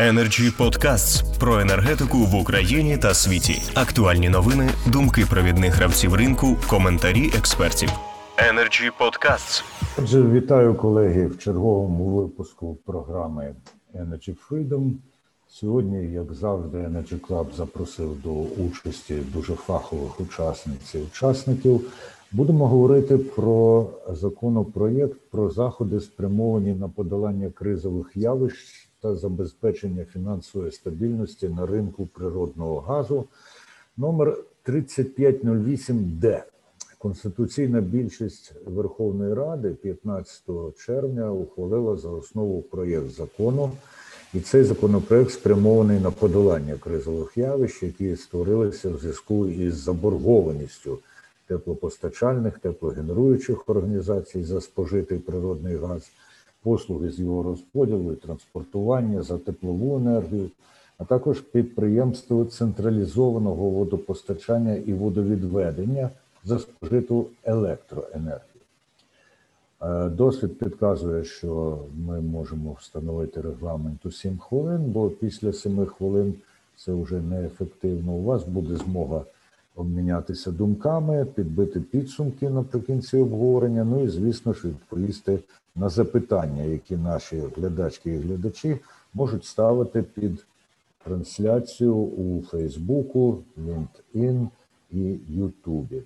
Energy Podcasts про енергетику в Україні та світі. Актуальні новини, думки провідних гравців ринку, коментарі експертів. Energy Podcasts. Отже, вітаю колеги в черговому випуску програми Energy Freedom. Сьогодні, як завжди, Energy Club запросив до участі дуже фахових учасниць і учасників. Будемо говорити про законопроєкт про заходи, спрямовані на подолання кризових явищ та забезпечення фінансової стабільності на ринку природного газу. Номер 3508Д. Конституційна більшість Верховної Ради 15 червня ухвалила за основу проєкт закону, і цей законопроект спрямований на подолання кризових явищ, які створилися в зв'язку із заборгованістю теплопостачальних, теплогенеруючих організацій за спожитий природний газ, послуги з його розподілу і транспортування за теплову енергію, а також підприємство централізованого водопостачання і водовідведення за спожиту електроенергію. Е, досвід підказує, що ми можемо встановити регламент у 7 хвилин, бо після 7 хвилин це вже неефективно. У вас буде змога обмінятися думками, підбити підсумки наприкінці обговорення. Ну і, звісно ж, відповісти на запитання, які наші глядачки і глядачі можуть ставити під трансляцію у Фейсбуку, LinkedIn і Ютубі.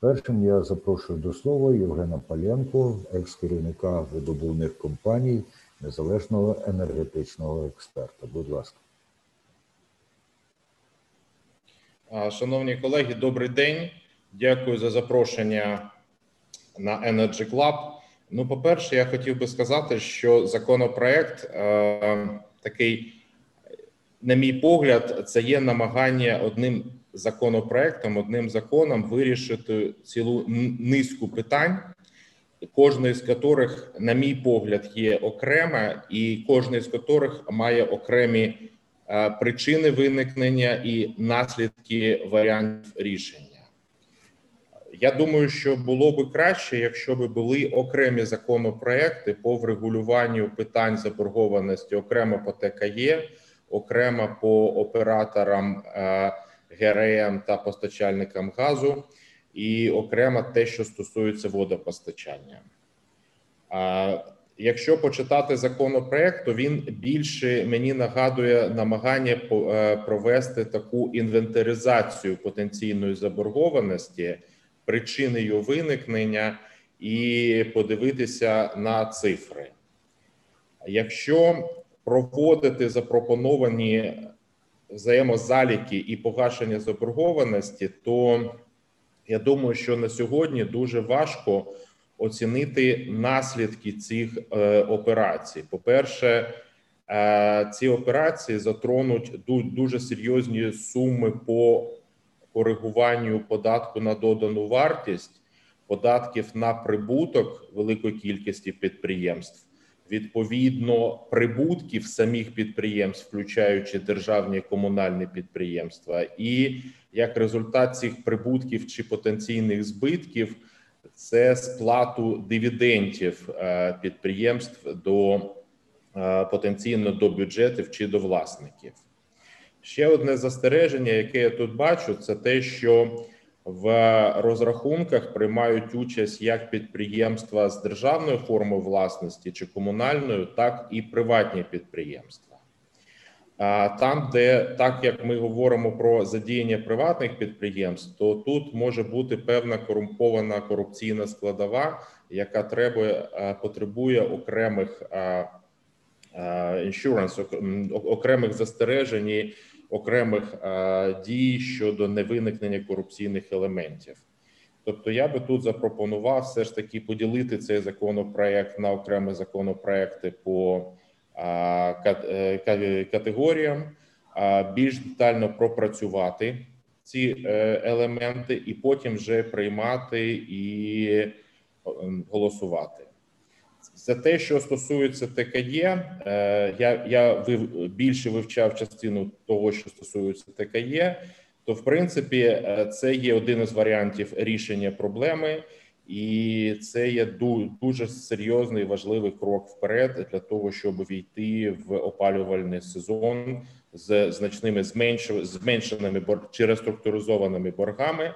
Першим я запрошую до слова Євгена Паленко, екс-керівника видобувних компаній, незалежного енергетичного експерта. Будь ласка. Шановні колеги, добрий день. Дякую за запрошення на Energy Club. Ну, по-перше, я хотів би сказати, що законопроект е, такий, на мій погляд, це є намагання одним законопроектом, одним законом вирішити цілу низку питань, кожне з яких, на мій погляд, є окреме, і кожне з яких має окремі е, причини виникнення і наслідки варіантів рішення. Я думаю, що було би краще, якщо би були окремі законопроекти по врегулюванню питань заборгованості, окремо по ТКЄ, окремо по операторам е, ГРМ та постачальникам газу, і окремо те, що стосується водопостачання. Якщо почитати законопроект, то він більше мені нагадує намагання е, провести таку інвентаризацію потенційної заборгованості причини його виникнення і подивитися на цифри. Якщо проводити запропоновані взаємозаліки і погашення заборгованості, то я думаю, що на сьогодні дуже важко оцінити наслідки цих е, операцій. По перше, е, ці операції затронуть дуже серйозні суми по коригуванню податку на додану вартість, податків на прибуток великої кількості підприємств, відповідно прибутків самих підприємств, включаючи державні комунальні підприємства, і як результат цих прибутків чи потенційних збитків. Це сплату дивідендів е, підприємств до е, потенційно до бюджетів чи до власників. Ще одне застереження, яке я тут бачу, це те, що в розрахунках приймають участь як підприємства з державною формою власності чи комунальною, так і приватні підприємства. А там, де так як ми говоримо про задіяння приватних підприємств, то тут може бути певна корумпована корупційна складова, яка треба потребує окремих іншуранс, окремих застережень, і окремих дій щодо невиникнення корупційних елементів. Тобто, я би тут запропонував все ж таки поділити цей законопроект на окремі законопроекти по е, категоріям, більш детально пропрацювати ці е, елементи, і потім вже приймати і голосувати. За те, що стосується ТКЄ, е, я я більше вивчав частину того, що стосується ТКЄ, то в принципі е, це є один із варіантів рішення проблеми, і це є дуже серйозний важливий крок вперед для того, щоб війти в опалювальний сезон з значними зменшеними чи реструктуризованими боргами,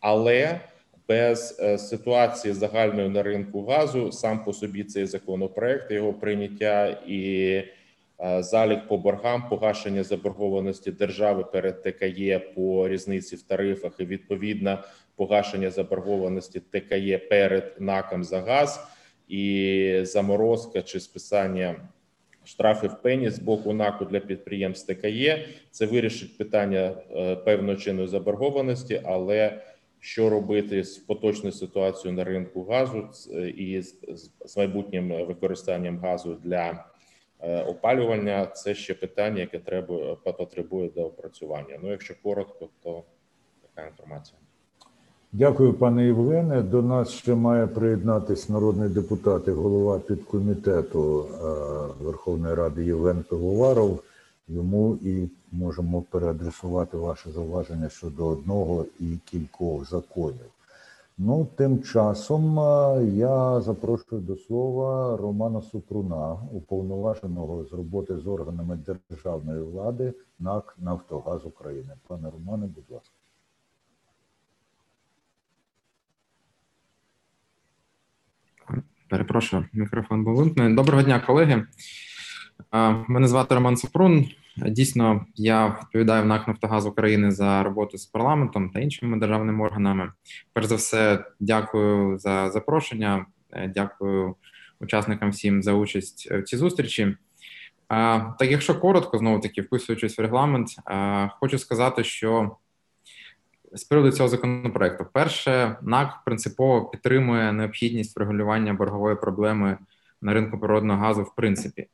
але без е, ситуації загальної на ринку газу сам по собі цей законопроект його прийняття і е, залік по боргам, погашення заборгованості держави перед ТКЄ по різниці в тарифах і відповідно погашення заборгованості ТКЄ перед НАКом за газ і заморозка чи списання штрафів пені з боку НАКу для підприємств ТКЄ. Це вирішить питання е, певної чинної заборгованості, але що робити з поточною ситуацією на ринку газу і з майбутнім використанням газу для е, опалювання, це ще питання, яке треба потребує до опрацювання. Ну, якщо коротко, то така інформація. Дякую, пане Євгене. До нас ще має приєднатися народний депутат і голова підкомітету е, Верховної Ради Євген Пивоваров. Йому і можемо переадресувати ваше зауваження щодо одного і кількох законів. Ну, тим часом е, я запрошую до слова Романа Супруна, уповноваженого з роботи з органами державної влади НАК Нафтогаз України. Пане Романе, будь ласка. Перепрошую, мікрофон був вимкнений. Доброго дня, колеги. Мене звати Роман Супрун. Дійсно, я відповідаю в НАК Нафтогаз України за роботу з парламентом та іншими державними органами. Перш за все, дякую за запрошення. Е, дякую учасникам всім за участь в цій зустрічі. Так, якщо коротко, знову таки вписуючись в регламент, хочу сказати, що з приводу цього законопроекту, перше, НАК принципово підтримує необхідність врегулювання боргової проблеми на ринку природного газу, в принципі.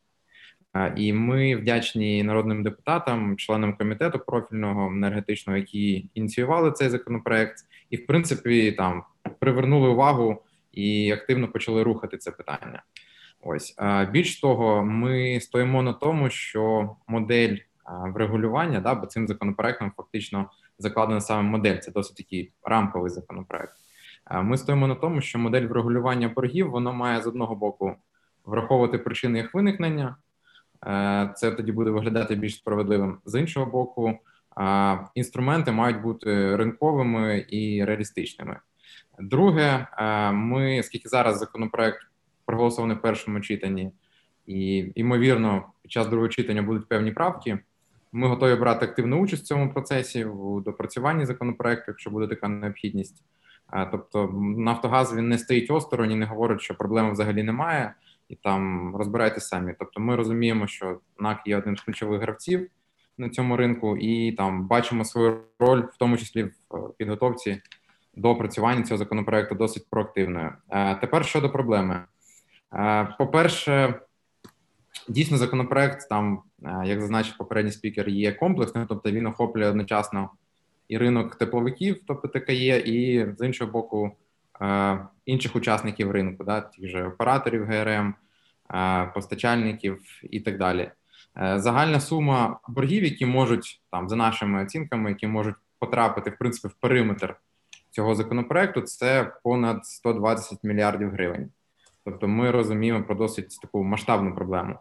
І ми вдячні народним депутатам, членам комітету профільного енергетичного, які ініціювали цей законопроект, і в принципі там привернули увагу і активно почали рухати це питання. Ось більш того, ми стоїмо на тому, що модель врегулювання, да, бо цим законопроектом фактично закладена саме модель. Це досить такий рамковий законопроект. Ми стоїмо на тому, що модель врегулювання боргів воно має з одного боку враховувати причини їх виникнення. Е, це тоді буде виглядати більш справедливим. З іншого боку, інструменти мають бути ринковими і реалістичними. Друге, е, ми оскільки зараз законопроект проголосований в першому читанні, і ймовірно, під час другого читання будуть певні правки. Ми готові брати активну участь в цьому процесі в допрацюванні законопроекту, якщо буде така необхідність. Тобто, Нафтогаз він не стоїть осторонь і не говорить, що проблеми взагалі немає, і там розбирайтесь самі. Тобто, ми розуміємо, що НАК є одним з ключових гравців на цьому ринку, і там бачимо свою роль, в тому числі в е, підготовці до опрацювання цього законопроекту, досить проактивною. Тепер щодо проблеми, по перше. Дійсно, законопроект там, е, як зазначив попередній спікер, є комплексним, тобто він охоплює одночасно і ринок тепловиків, тобто ТКЄ, і з іншого боку е, інших учасників ринку, да, тих же операторів ГРМ, е, постачальників і так далі. Загальна сума боргів, які можуть там за нашими оцінками, які можуть потрапити в принципі в периметр цього законопроекту, це понад 120 мільярдів гривень. Тобто, ми розуміємо про досить таку масштабну проблему.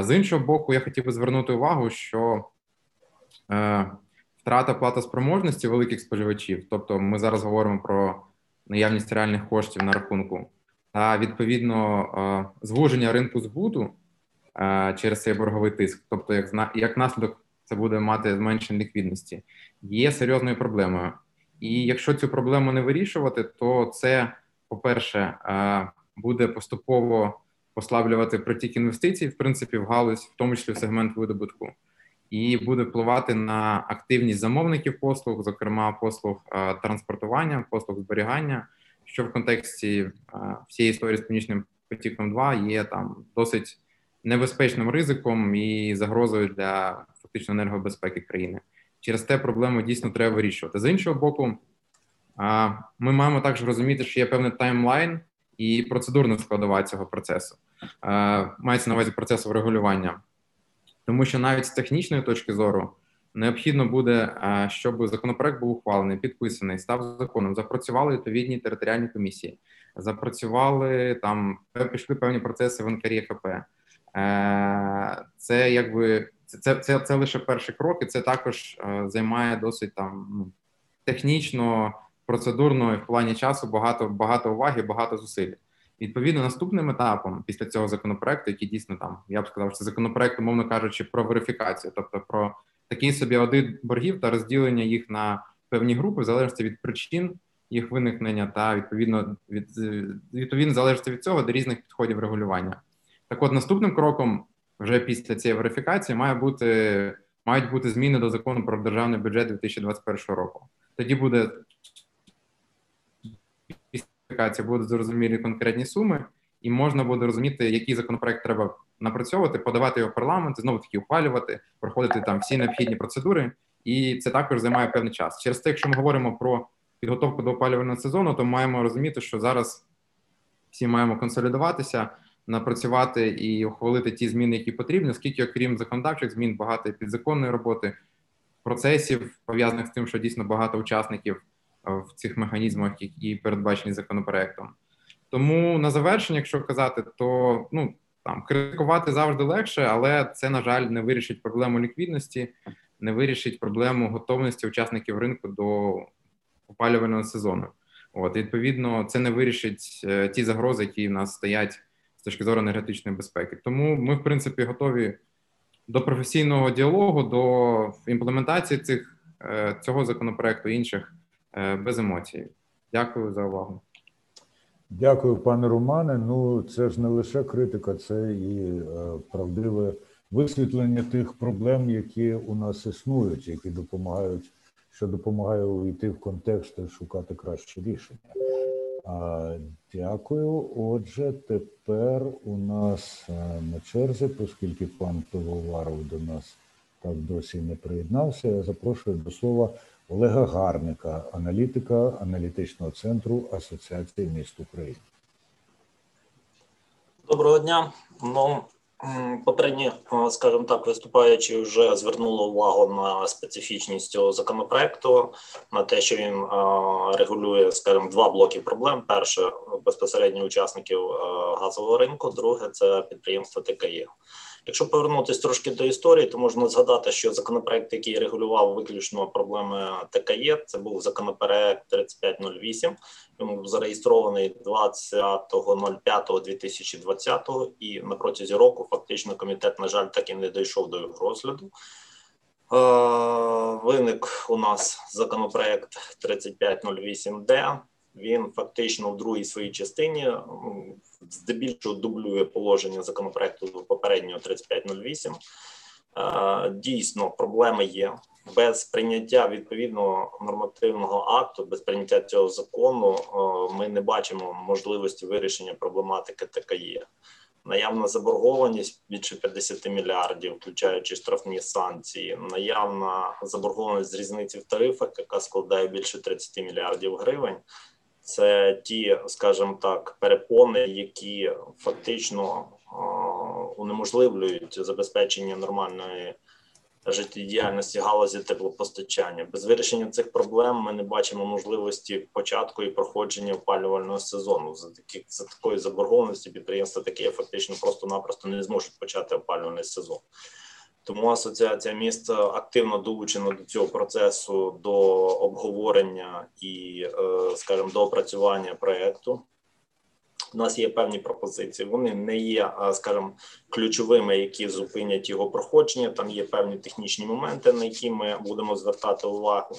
З іншого боку, я хотів би звернути увагу, що е, втрата платоспроможності великих споживачів, тобто ми зараз говоримо про наявність реальних коштів на рахунку, та відповідно звуження ринку збуту через цей борговий тиск, тобто, як як наслідок це буде мати зменшення ліквідності, є серйозною проблемою. І якщо цю проблему не вирішувати, то це, по-перше, буде поступово послаблювати притік інвестицій, в принципі, в галузь, в тому числі в сегмент видобутку, і буде впливати на активність замовників послуг, зокрема послуг а, транспортування, послуг зберігання, що в контексті всієї історії з північним потіком 2 є там досить небезпечним ризиком і загрозою для фактично енергобезпеки країни. Через те проблему дійсно треба вирішувати. З іншого боку, ми маємо також розуміти, що є певний таймлайн і процедурна складова цього процесу. Мається на увазі процесу врегулювання. Тому що навіть з технічної точки зору необхідно буде, щоб законопроект був ухвалений, підписаний, став законом. Запрацювали відповідні територіальні комісії, запрацювали там, пішли певні процеси в НКРІХП. Е, це якби це це, це, це лише перші кроки. Це також займає досить там ну, технічно, процедурно і в плані часу багато багато уваги, багато зусиль. Відповідно, наступним етапом після цього законопроекту, який дійсно там я б сказав, що це законопроект, умовно кажучи, про верифікацію, тобто про такий собі аудит боргів та розділення їх на певні групи, в залежності від причин їх виникнення, та відповідно від відповідно залежності від цього до різних підходів регулювання. Так, от наступним кроком, вже після цієї верифікації, має бути мають бути зміни до закону про державний бюджет 2021 року. Тоді буде верифікація, будуть зрозумілі конкретні суми, і можна буде розуміти, який законопроект треба напрацьовувати, подавати його в парламент, знову таки ухвалювати, проходити там всі необхідні процедури, і це також займає певний час. Через те, якщо ми говоримо про підготовку до опалювального сезону, то маємо розуміти, що зараз всі маємо консолідуватися, напрацювати і ухвалити ті зміни, які потрібні, оскільки, окрім законодавчих змін, багато підзаконної роботи, процесів пов'язаних з тим, що дійсно багато учасників в цих механізмах, які передбачені законопроектом. Тому на завершення, якщо казати, то ну там критикувати завжди легше, але це на жаль не вирішить проблему ліквідності, не вирішить проблему готовності учасників ринку до опалювального сезону. От відповідно, це не вирішить е, ті загрози, які в нас стоять з точки зору енергетичної безпеки. Тому ми, в принципі, готові до професійного діалогу, до імплементації цих е, цього законопроекту інших без емоцій. Дякую за увагу. Дякую, пане Романе. Ну, це ж не лише критика, це і е, правдиве висвітлення тих проблем, які у нас існують, які допомагають, що допомагає увійти в контекст і шукати краще рішення. А, Дякую. Отже, тепер у нас е, на черзі, оскільки пан Пивоваров до нас так досі не приєднався, я запрошую до слова Олега Гарника, аналітика аналітичного центру Асоціації міст України. Доброго дня. Ну попередні, е, скажімо так, виступаючи вже звернули увагу на специфічність цього законопроекту, на те, що він е, регулює, скажімо, два блоки проблем: перше безпосередньо учасників е, газового ринку, друге це підприємство ТКЄ. Якщо повернутися трошки до історії, то можна згадати, що законопроект, який регулював виключно проблеми ТКЄ, це був законопроект 3508. Він був зареєстрований 20.05.2020 і на протязі року фактично комітет, на жаль, так і не дійшов до його розгляду. Е, виник у нас законопроект 3508Д. Він фактично в другій своїй частині здебільшого дублює положення законопроекту попереднього 3508. Е, дійсно, проблеми є без прийняття відповідного нормативного акту, без прийняття цього закону. Е, ми не бачимо можливості вирішення проблематики ТКЄ. Наявна заборгованість більше 50 мільярдів, включаючи штрафні санкції, наявна заборгованість з різниці в тарифах, яка складає більше 30 мільярдів гривень. Це ті, скажімо так, перепони, які фактично унеможливлюють забезпечення нормальної життєдіяльності галузі теплопостачання. Без вирішення цих проблем ми не бачимо можливості початку і проходження опалювального сезону. За такі за такої заборгованості підприємства такі фактично просто-напросто не зможуть почати опалювальний сезон. Тому асоціація міст активно долучена до цього процесу до обговорення і, е, скажімо, до опрацювання проекту. У нас є певні пропозиції. Вони не є, е, скажімо, ключовими, які зупинять його проходження. Там є певні технічні моменти, на які ми будемо звертати увагу.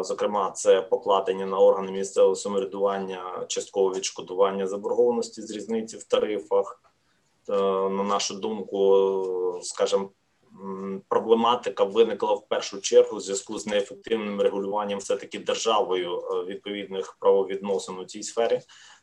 Зокрема, це покладення на органи місцевого самоврядування, часткового відшкодування заборгованості з різниці в тарифах. Е, на нашу думку, скажімо, проблематика виникла в першу чергу в зв'язку з неефективним регулюванням все таки державою е, відповідних правовідносин у цій сфері,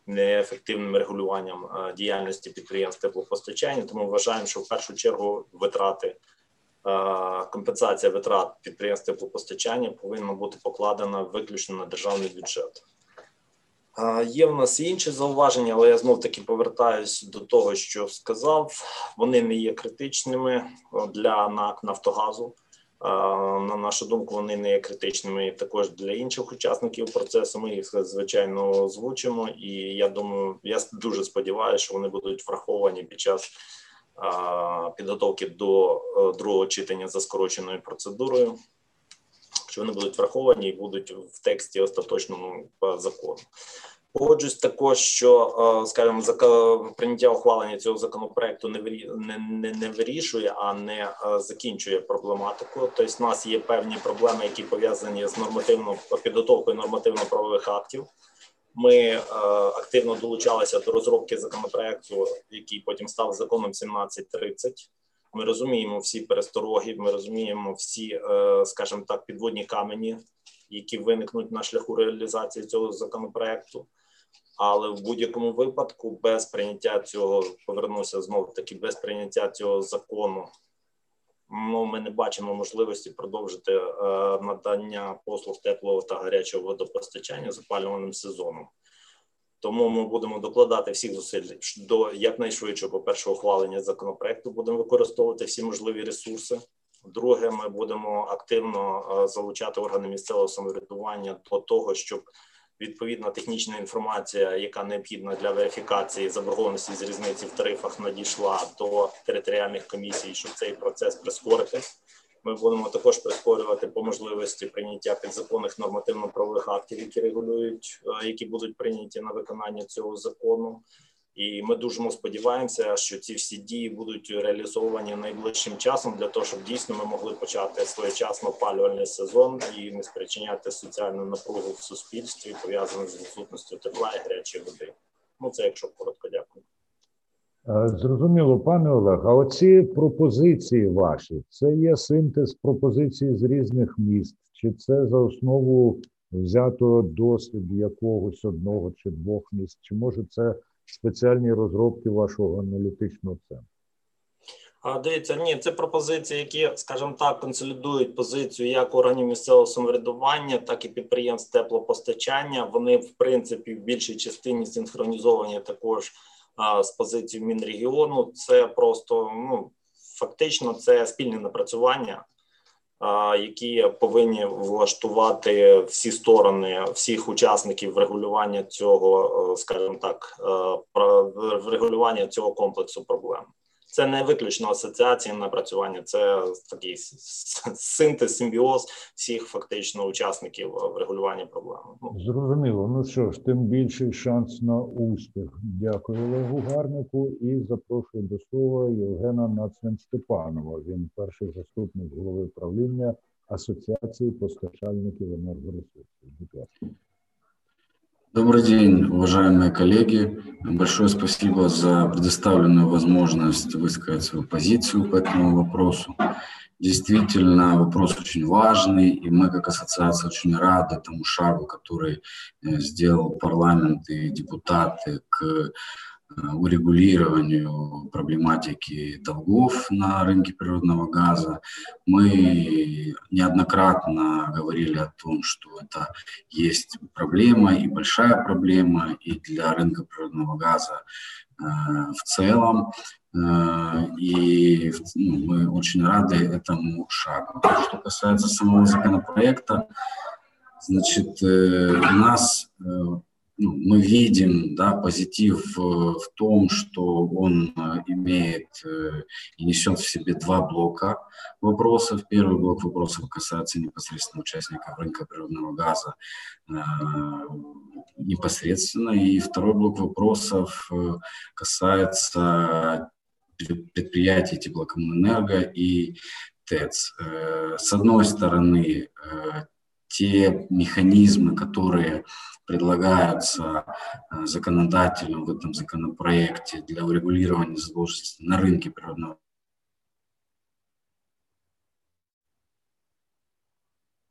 неефективним регулюванням е, діяльності підприємств теплопостачання. Тому вважаємо, що в першу чергу витрати. Е, компенсація витрат підприємств теплопостачання повинна бути покладена виключно на державний бюджет. Є в нас інші зауваження, але я знов таки повертаюсь до того, що сказав. Вони не є критичними для НАК Нафтогазу. На нашу думку, вони не є критичними також для інших учасників процесу. Ми їх звичайно озвучимо, і я думаю, я дуже сподіваюся, що вони будуть враховані під час підготовки до е, другого читання за скороченою процедурою. Що вони будуть враховані і будуть в тексті остаточному закону. Погоджуюсь також, що е, скажімо, прийняття ухвалення цього законопроекту не вирішує, а не е, закінчує проблематику. Тобто, в нас є певні проблеми, які пов'язані з нормативно підготовкою нормативно-правових актів. Ми е, активно долучалися до розробки законопроекту, який потім став законом 1730. Ми розуміємо всі перестороги. Ми розуміємо всі, скажімо так, підводні камені, які виникнуть на шляху реалізації цього законопроекту. Але в будь-якому випадку, без прийняття цього повернуся знову таки без прийняття цього закону. Ну, ми не бачимо можливості продовжити е, надання послуг теплого та гарячого водопостачання з опалюваним сезоном. Тому ми будемо докладати всіх зусиль до якнайшвидшого по перше, ухвалення законопроекту. Будемо використовувати всі можливі ресурси. Друге, ми будемо активно е, залучати органи місцевого самоврядування до того, щоб відповідна технічна інформація, яка необхідна для верифікації заборгованості з різниці в тарифах, надійшла до територіальних комісій, щоб цей процес прискорити. Ми будемо також прискорювати по можливості прийняття підзаконних нормативно-правових актів, які регулюють, е, які будуть прийняті на виконання цього закону. І ми дуже сподіваємося, що ці всі дії будуть реалізовані найближчим часом для того, щоб дійсно ми могли почати своєчасно опалювальний сезон і не спричиняти соціальну напругу в суспільстві, пов'язану з відсутністю тепла і гарячої води. Ну це якщо коротко, дякую. Е, зрозуміло, пане Олег. А оці пропозиції ваші це є синтез пропозицій з різних міст, чи це за основу взято досвід якогось одного чи двох міст, чи може це спеціальні розробки вашого аналітичного центру? А дивіться, ні, це пропозиції, які, скажімо так, консолідують позицію як органів місцевого самоврядування, так і підприємств теплопостачання. Вони, в принципі, в більшій частині синхронізовані також з позиції Мінрегіону. Це просто ну фактично це спільне напрацювання які повинні влаштувати всі сторони всіх учасників врегулювання цього, е, скажімо так, е, врегулювання цього комплексу проблем. Це не виключно асоціації напрацювання, це такий синтез, симбіоз всіх фактично учасників врегулювання проблеми. Ну. Зрозуміло. Ну що ж, тим більший шанс на успіх. Дякую Олегу Гарнику і запрошую до слова Євгена Нацвен Степанова. Він перший заступник голови правління Асоціації постачальників енергоресурсів. Добрый день, уважаемые коллеги. Большое спасибо за предоставленную возможность высказать свою позицию по этому вопросу. Действительно, вопрос очень важный, и мы как ассоциация очень рады тому шагу, который э, сделал парламент и депутаты к урегулированию проблематики долгов на рынке природного газа. Мы неоднократно говорили о том, что это есть проблема и большая проблема и для рынка природного газа э, в целом. Э, и ну, мы очень рады этому шагу. Что касается самого законопроекта, значит, у нас ну, мы видим да, позитив в том, что он э, имеет э, и несет в себе два блока вопросов. Первый блок вопросов касается непосредственно участников рынка природного газа э, непосредственно, и второй блок вопросов касается предприятий теплокоммунэнерго и ТЭЦ. С одной стороны, те механизмы, которые предлагаются э, законодателем в этом законопроекте для урегулирования задолженности на рынке природного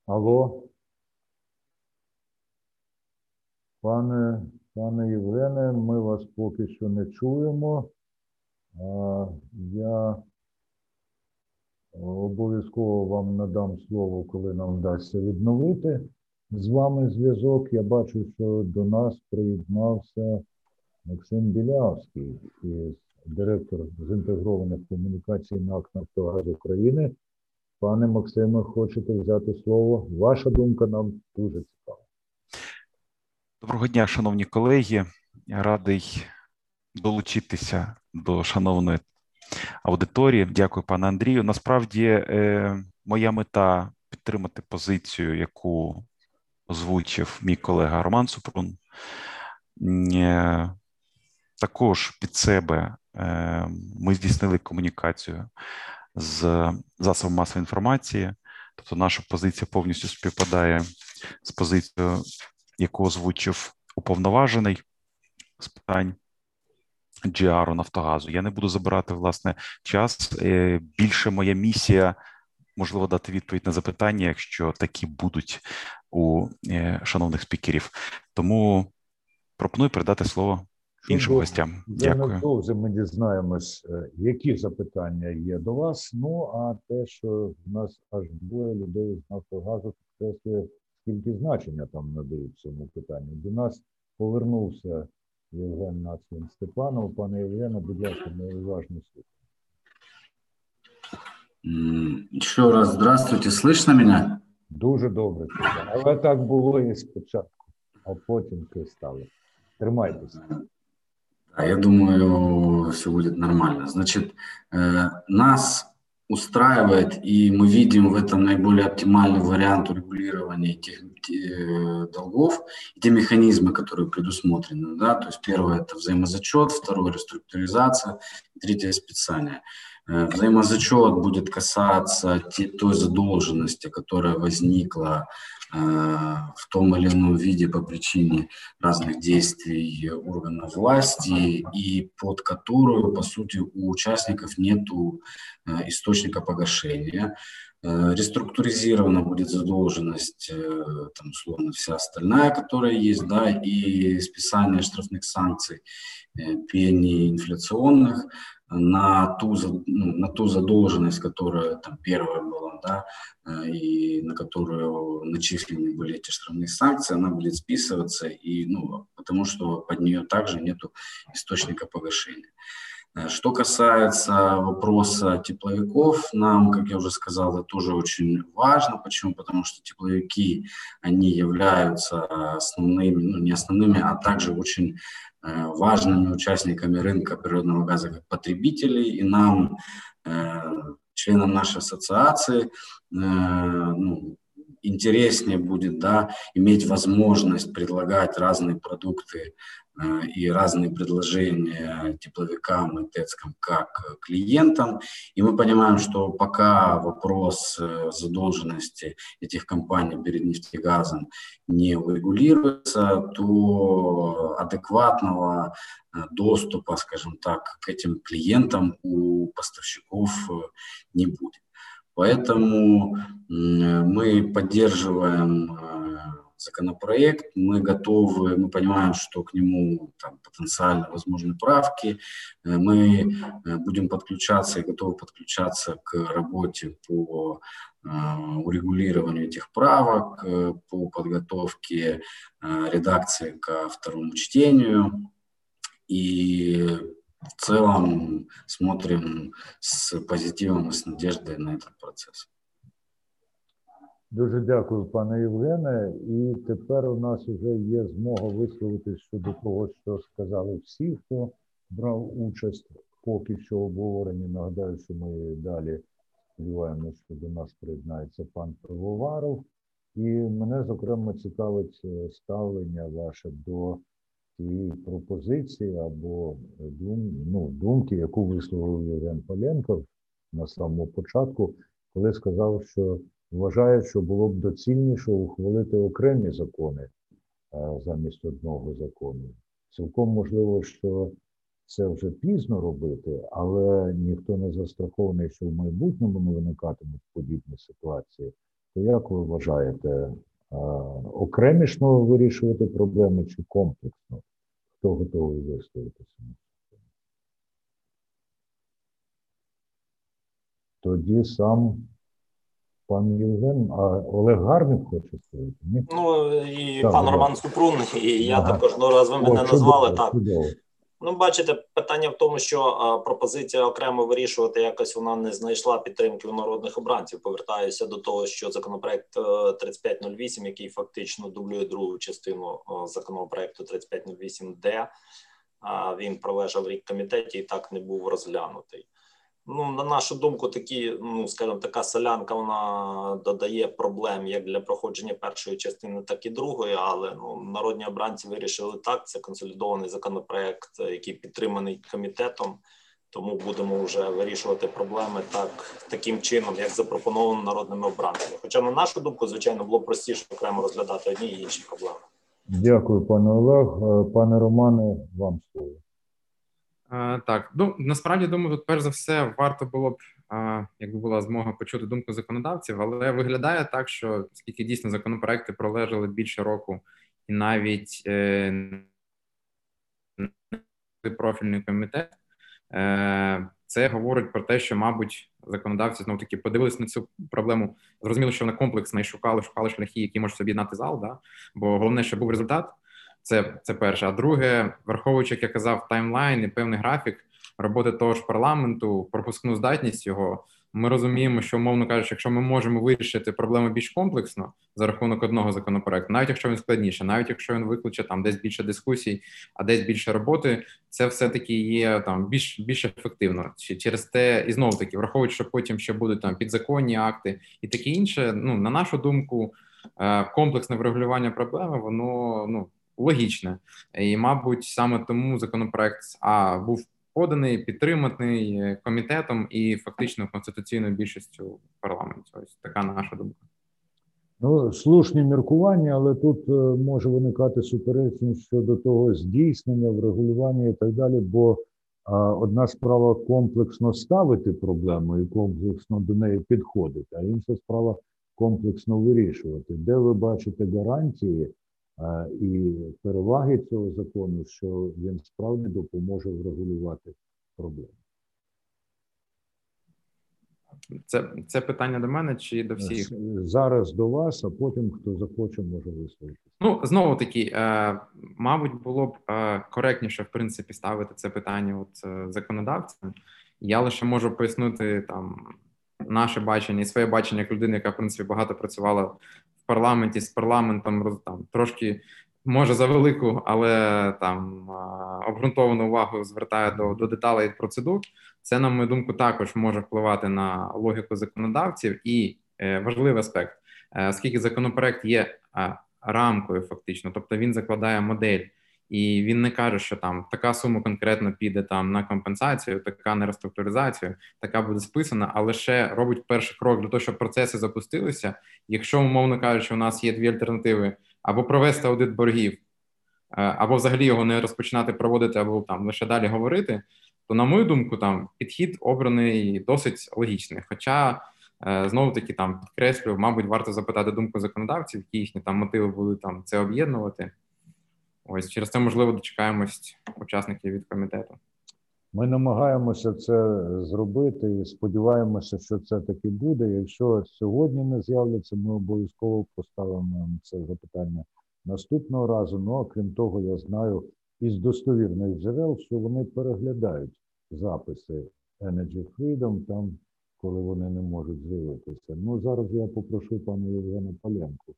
Алло. Пане пане Євгене, ми вас поки що не чуємо. А, Я обов'язково вам надам слово, коли нам вдасться відновити з вами зв'язок. Я бачу, що до нас приєднався Максим Білявський, директор з інтегрованих комунікацій НАК «Нафтогаз України. Пане Максиме, хочете взяти слово? Ваша думка нам дуже цікава. Доброго дня, шановні колеги. Я радий долучитися до шановної аудиторії. Дякую, пане Андрію. Насправді, е, моя мета підтримати позицію, яку озвучив мій колега Роман Супрун. Е, також під себе е, ми здійснили комунікацію з засобом масової інформації, тобто наша позиція повністю співпадає з позицією, яку озвучив уповноважений з питань GR Нафтогазу. Я не буду забирати власне час. Е, більше моя місія можливо дати відповідь на запитання, якщо такі будуть у е, шановних спікерів. Тому пропоную передати слово іншим гостям. Дякую. Невдовзі ми дізнаємось, е, які запитання є до вас. Ну а те, що в нас аж двоє людей з Нафтогазу підкреслює, скільки значення там надають цьому питанню. До нас повернувся Євген Нацвін Степанов. Пане Євгене, будь ласка, ми уважно. Еще раз здравствуйте, слышно меня? Дуже добре, але так було і спочатку, а потім стали. Тримайтеся. Я думаю, все будет нормально. Значит, э, нас устраивает, и мы видим в этом наиболее оптимальный вариант урегулирования этих э, долгов, те механизмы, которые предусмотрены. Да? То есть первое – это взаимозачет, второе – реструктуризация, третье – списание. Э, взаимозачет будет касаться той задолженности, которая возникла в том или ином виде по причине разных действий органов власти и под которую, по сути, у участников нет э, источника погашения. Реструктуризирована будет задолженность, там, условно, вся остальная, которая есть, да, и списание штрафных санкций, пени инфляционных – на ту, ну, на ту задолженность, которая там первая была, да, э, и на которую начислены были эти штрафные санкции, она будет списываться, и, ну, потому что под нее также нет источника погашения. Э, что касается вопроса тепловиков, нам, как я уже сказал, это тоже очень важно. Почему? Потому что тепловики, они являются основными, ну не основными, а также очень Э, важными участниками рынка природного газа как потребителей, и нам, членам нашей ассоциации, э, ну, интереснее будет да, иметь возможность предлагать разные продукты Э, и разные предложения тепловикам и ТЭЦкам как клиентам. И мы понимаем, что пока вопрос э, задолженности этих компаний перед нефтегазом не урегулируется, то адекватного э, доступа, скажем так, к этим клиентам у поставщиков не будет. Поэтому мы поддерживаем законопроект, мы готовы, мы понимаем, что к нему там, потенциально возможны правки, э, мы э, будем подключаться и готовы подключаться к работе по э, урегулированию этих правок, по подготовке редакции ко второму чтению. И в целом смотрим с позитивом и с надеждой на этот процесс. Дуже дякую, пане Євгене. І тепер у нас вже є змога висловитись щодо того, що сказали всі, хто брав участь поки що в обговоренні. Нагадаю, що ми далі сподіваємося, що до нас приєднається пан Пивоваров. І мене, зокрема, цікавить е, ставлення ваше до цієї пропозиції або дум, ну, думки, яку висловив Євген Поленко на самому початку, коли сказав, що вважають, що було б доцільніше ухвалити окремі закони замість одного закону. Цілком можливо, що це вже пізно робити, але ніхто не застрахований, що в майбутньому не виникатимуть подібні ситуації. То як ви вважаєте, окремішно вирішувати проблеми чи комплексно? Хто готовий висловитися? Тоді сам пан Євген, а Олег Гарник хоче сказати? Ну і так, пан Роман Супрун, і я ага. також ну раз ви мене О, назвали чудово, так. Чудово. Ну, бачите, питання в тому, що а, пропозиція окремо вирішувати якось вона не знайшла підтримки у народних обранців. Повертаюся до того, що законопроект 3508, е, який фактично дублює другу частину законопроекту 3508Д, а він пролежав рік комітеті і так не був розглянутий. Ну, на нашу думку, такі, ну скажімо, така солянка вона додає проблем як для проходження першої частини, так і другої. Але ну народні обранці вирішили так. Це консолідований законопроект, який підтриманий комітетом. Тому будемо вже вирішувати проблеми так таким чином, як запропоновано народними обранцями. Хоча на нашу думку, звичайно, було простіше окремо розглядати одні і інші проблеми. Дякую, пане Олег. Е, пане Романе, вам слово. Так, ну насправді думаю, тут перш за все варто було б, якби була змога почути думку законодавців, але виглядає так, що скільки дійсно законопроекти пролежали більше року, і навіть е, профільний комітет, е, це говорить про те, що, мабуть, законодавці знов таки подивились на цю проблему. Зрозуміло, що вона комплексна і шукали, шукали шляхи, які можуть об'єднати зал. Да? Бо головне, щоб був результат. Це це перше. А друге, враховуючи, як я казав, таймлайн і певний графік роботи того ж парламенту, пропускну здатність його. Ми розуміємо, що умовно кажучи, якщо ми можемо вирішити проблему більш комплексно за рахунок одного законопроекту, навіть якщо він складніше, навіть якщо він викличе там десь більше дискусій, а десь більше роботи, це все таки є там більш більш ефективно. Через те і знову таки, враховуючи, що потім ще будуть там підзаконні акти і таке інше. Ну на нашу думку, е, комплексне врегулювання проблеми, воно ну логічне, і мабуть, саме тому законопроект а був поданий, підтриманий е, комітетом і фактично конституційною більшістю в парламенті. Ось така наша думка. Ну, слушні міркування, але тут е, може виникати суперечність щодо того здійснення, врегулювання і так далі. Бо а, одна справа комплексно ставити проблему і комплексно до неї підходити, а інша справа комплексно вирішувати. Де ви бачите гарантії і переваги цього закону, що він справді допоможе врегулювати проблему. Це це питання до мене чи до всіх зараз до вас, а потім хто захоче, може висловитися. Ну знову таки, е, мабуть, було б е, коректніше в принципі ставити це питання от е, законодавцям. Я лише можу пояснити там наше бачення і своє бачення як людини, яка в принципі багато працювала в парламенті з парламентом там трошки може за велику, але там обґрунтовану увагу звертає до до деталей процедур. Це, на мою думку, також може впливати на логіку законодавців і е, важливий аспект, е, оскільки законопроект є рамкою, фактично, тобто він закладає модель. І він не каже, що там така сума конкретно піде там на компенсацію, така на реструктуризацію, така буде списана, а лише робить перший крок для того, щоб процеси запустилися. Якщо умовно кажучи, у нас є дві альтернативи: або провести аудит боргів, е, або взагалі його не розпочинати проводити, або там лише далі говорити. То, на мою думку, там підхід обраний досить логічний. Хоча е, знову таки там підкреслюю, мабуть, варто запитати думку законодавців, які їхні там мотиви були там це об'єднувати. Ось через це можливо дочекаємось учасників від комітету. Ми намагаємося це зробити і сподіваємося, що це таки буде. Якщо сьогодні не з'являться, ми обов'язково поставимо це запитання наступного разу. Ну а крім того, я знаю із достовірних джерел, що вони переглядають записи Energy Freedom там, коли вони не можуть з'явитися. Ну зараз я попрошу пана Євгена Поленко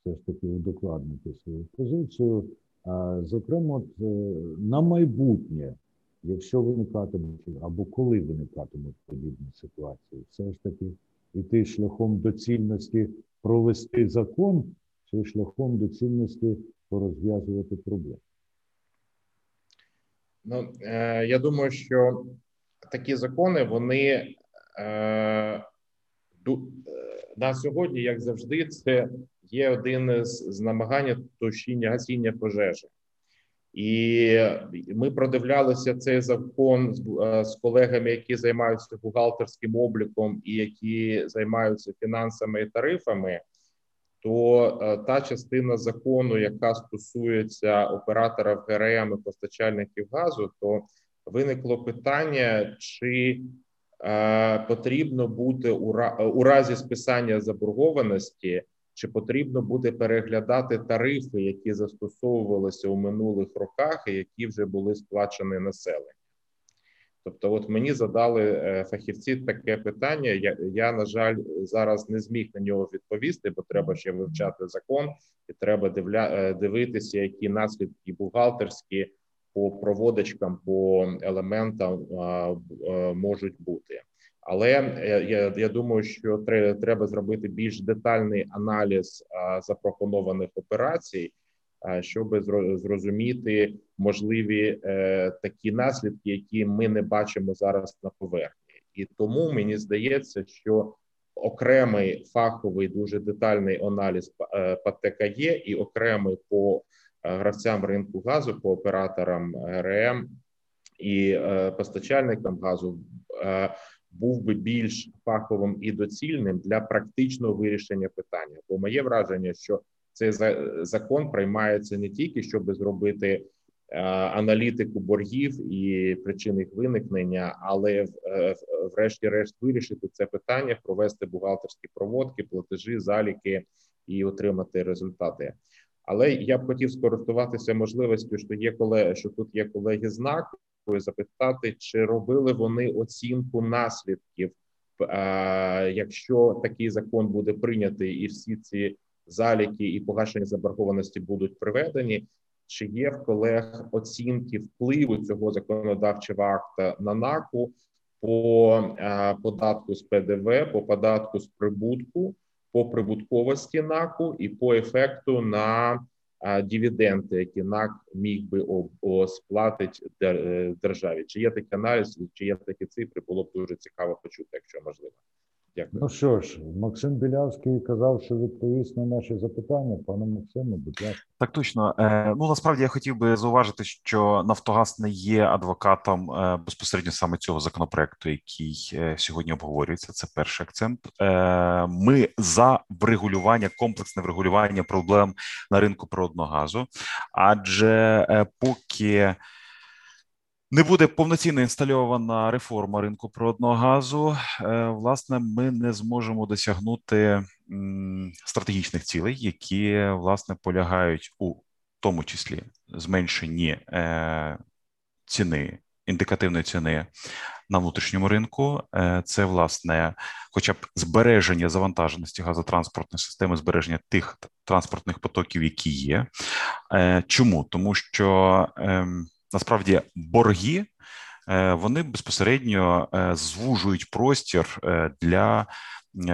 все ж таки удокладнити свою позицію. Зокрема, е, на майбутнє, якщо виникатимуть або коли виникатимуть подібні ситуації, все ж таки йти шляхом доцільності провести закон чи шляхом доцільності порозв'язувати проблеми. Ну, е, я думаю, що такі закони вони е, е, на сьогодні, як завжди, це є один з намагань тушіння гасіння пожежі. І ми продивлялися цей закон з, е, з колегами, які займаються бухгалтерським обліком і які займаються фінансами і тарифами. То е, та частина закону, яка стосується оператора ГРМ і постачальників газу, то виникло питання, чи е, потрібно бути у, у разі списання заборгованості чи потрібно буде переглядати тарифи, які застосовувалися у минулих роках, і які вже були сплачені населенню. Тобто, от мені задали е, фахівці таке питання. Я, я на жаль, зараз не зміг на нього відповісти, бо треба ще вивчати закон, і треба дивля, е, дивитися, які наслідки бухгалтерські по проводочкам, по елементам а, можуть бути. Але я я думаю, що треба зробити більш детальний аналіз запропонованих операцій щоб зрозуміти можливі е, такі наслідки, які ми не бачимо зараз на поверхні, і тому мені здається, що окремий фаховий дуже детальний аналіз е, ПТК є, і окремий по е, гравцям ринку газу, по операторам РМ і постачальникам газу. Був би більш фаховим і доцільним для практичного вирішення питання, бо моє враження, що цей закон приймається не тільки щоб зробити е, аналітику боргів і причин їх виникнення, але е, врешті-решт вирішити це питання, провести бухгалтерські проводки, платежі, заліки і отримати результати. Але я б хотів скористуватися можливістю, що є колеги, що тут є колеги знак, запитати, чи робили вони оцінку наслідків, е, якщо такий закон буде прийнятий, і всі ці заліки і погашення заборгованості будуть приведені. Чи є в колег оцінки впливу цього законодавчого акта на наку по е, податку з ПДВ, по податку з прибутку, по прибутковості наку і по ефекту на дивіденди, які НАК міг би сплатити е, державі? Чи є такий аналіз, чи є такі цифри? Було б дуже цікаво почути, якщо можливо. Дякую. Ну що ж, Максим Білявський казав, що відповість на наші запитання. Пане Максиму, будь ласка. Так точно. Е, ну насправді я хотів би зауважити, що Нафтогаз не є адвокатом е, безпосередньо саме цього законопроекту, який е, сьогодні обговорюється. Це перший акцент. Ми за врегулювання, комплексне врегулювання проблем на ринку природного газу, адже поки не буде повноцінно інстальована реформа ринку природного газу. Е, власне, ми не зможемо досягнути стратегічних цілей, які власне полягають у тому числі зменшенні е, ціни індикативної ціни на внутрішньому ринку. Е, це власне, хоча б збереження завантаженості газотранспортної системи, збереження тих транспортних потоків, які є. Чому тому, що ем, насправді борги е, вони безпосередньо е, звужують простір е, для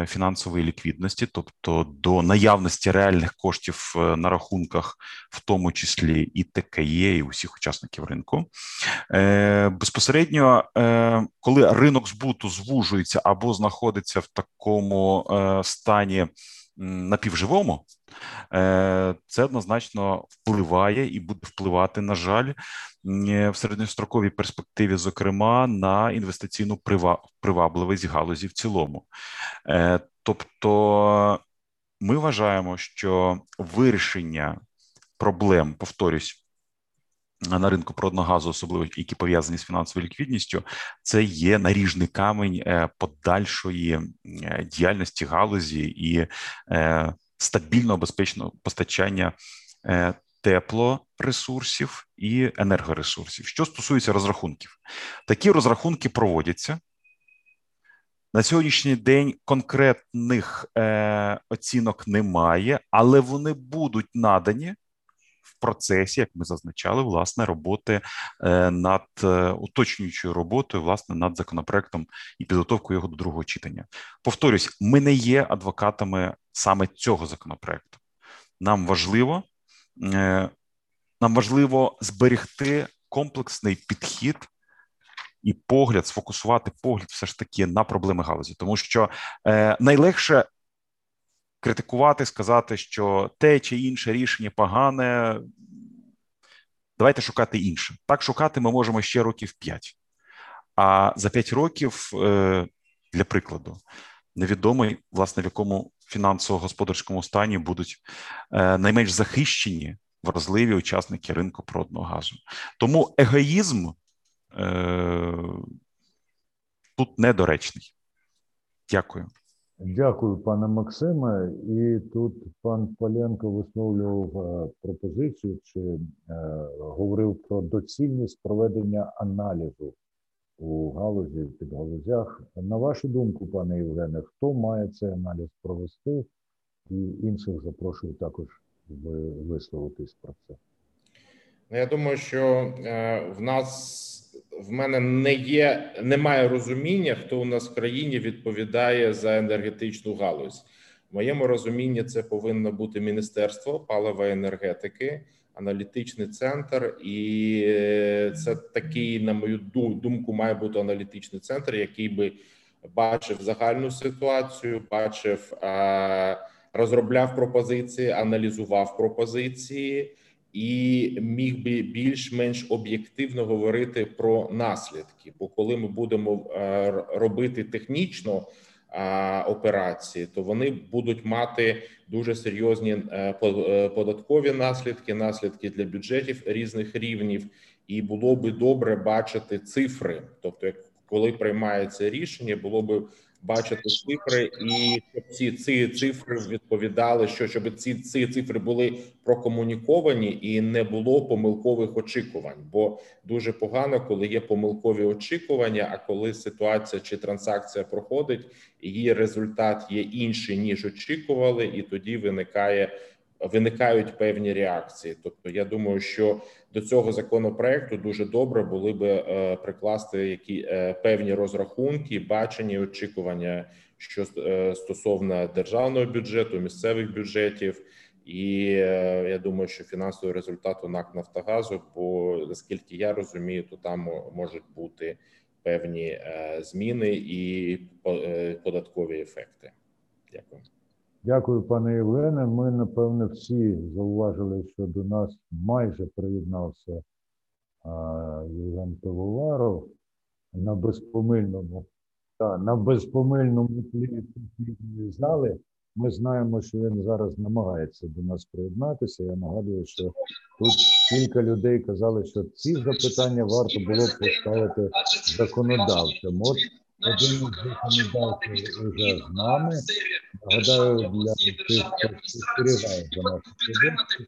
фінансової ліквідності, тобто до наявності реальних коштів на рахунках, в тому числі і ТКЄ, і усіх учасників ринку. Безпосередньо, коли ринок збуту звужується або знаходиться в такому стані напівживому, е, це однозначно впливає і буде впливати, на жаль, в середньостроковій перспективі, зокрема, на інвестиційну привабливість галузі в цілому. Е, тобто, ми вважаємо, що вирішення проблем, повторюсь, на ринку природного газу, особливо які пов'язані з фінансовою ліквідністю, це є наріжний камень е, подальшої е, діяльності галузі і е, стабільного безпечного постачання теплоресурсів і енергоресурсів. Що стосується розрахунків, такі розрахунки проводяться. На сьогоднішній день конкретних е, оцінок немає, але вони будуть надані процесі, як ми зазначали, власне роботи е, над е, уточнюючою роботою, власне, над законопроектом і підготовкою його до другого читання. Повторюсь, ми не є адвокатами саме цього законопроекту. Нам важливо, е, нам важливо зберегти комплексний підхід. І погляд, сфокусувати погляд, все ж таки на проблеми галузі, тому що е, найлегше критикувати, сказати, що те чи інше рішення погане. Давайте шукати інше. Так шукати ми можемо ще років 5. А за 5 років, е, для прикладу, невідомо, власне, в якому фінансово-господарському стані будуть е, найменш захищені вразливі учасники ринку природного газу. Тому егоїзм е, тут недоречний. Дякую. Дякую, пане Максиме. І тут пан Поленко висловлював е, пропозицію чи е, говорив про доцільність проведення аналізу у галузі в підгалузях. На вашу думку, пане Євгене, хто має цей аналіз провести? І інших запрошую також висловитись про це. Ну, я думаю, що е, в нас в мене не є, немає розуміння, хто у нас в країні відповідає за енергетичну галузь. В моєму розумінні це повинно бути міністерство палива і енергетики, аналітичний центр, і е, це такий, на мою думку, має бути аналітичний центр, який би бачив загальну ситуацію, бачив, розробляв пропозиції, аналізував пропозиції і міг би більш-менш об'єктивно говорити про наслідки. Бо коли ми будемо е, робити технічно е, операції, то вони будуть мати дуже серйозні е, податкові наслідки, наслідки для бюджетів різних рівнів, і було би добре бачити цифри, тобто, як коли приймається рішення, було би бачити цифри, і щоб ці ці цифри відповідали, що щоб ці ці цифри були прокомуніковані і не було помилкових очікувань. Бо дуже погано, коли є помилкові очікування. А коли ситуація чи транзакція проходить, її результат є інший ніж очікували, і тоді виникає виникають певні реакції. Тобто, я думаю, що до цього законопроекту дуже добре були би е, прикласти які е, певні розрахунки, бачення, очікування, що е, стосовно державного бюджету, місцевих бюджетів. І я думаю, що фінансовий результат у НАК Нафтогазу, бо наскільки я розумію, то там можуть бути певні зміни і податкові ефекти. Дякую. Дякую, пане Євгене. Ми, напевне, всі зауважили, що до нас майже приєднався Євген Пивоваров на безпомильному та, на безпомильному тлі зали. Ми знаємо, що він зараз намагається до нас приєднатися. Я нагадую, що тут кілька людей казали, що ці запитання варто було поставити законодавцям. От один законодавців вже з нами. Нагадаю, для тих, хто спостерігає за нашу продукцію,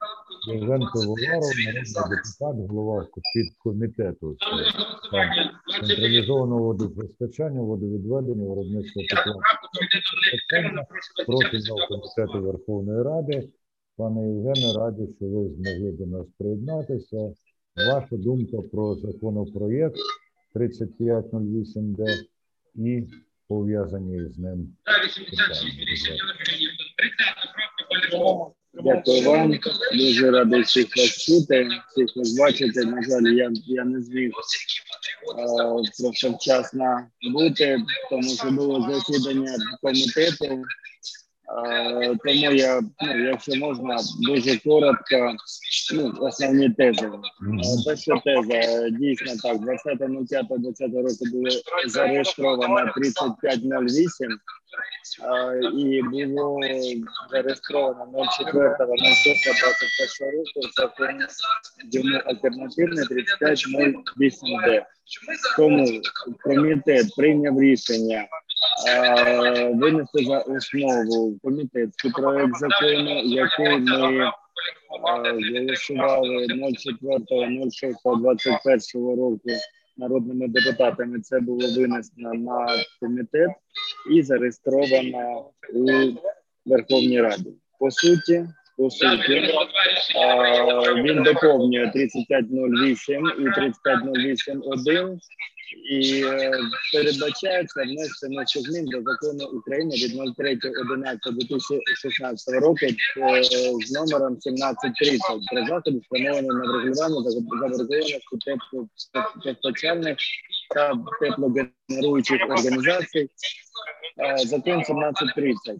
Євген Пивоваров, народний депутат, голова підкомітету з централізованого водопостачання, водовідведення, виробництва тепла профільного комітету Верховної Ради. Пане Євгене, раді, що ви змогли до нас приєднатися. Ваша думка про законопроєкт 3508Д і пов'язані з ним. Дякую вам. Дуже радий всіх вас чути, всіх вас бачити. На жаль, я я не зміг просто вчасно бути, тому що було засідання комітету. Тому я, ну, якщо можна, дуже коротко, ну, основні тези. Перша теза, дійсно так, 20.05.20 року було зареєстровано 3508 і було зареєстровано 04.06.21 року закон йому альтернативний 3508Д. Тому комітет прийняв рішення винести за основу комітетський проект закону, який ми голосували 04.06.21 року народними депутатами. Це було винесено на комітет і зареєстровано у Верховній Раді. По суті, по суті, він доповнює 3508 і 3508.1 і е, передбачається внесення змін до закону України від 03.11.2016 року е, з номером 1730 про заходи спрямовані на врегулювання заборгованості теплопостачальних та теплогенеруючих організацій. Е, закон 1730.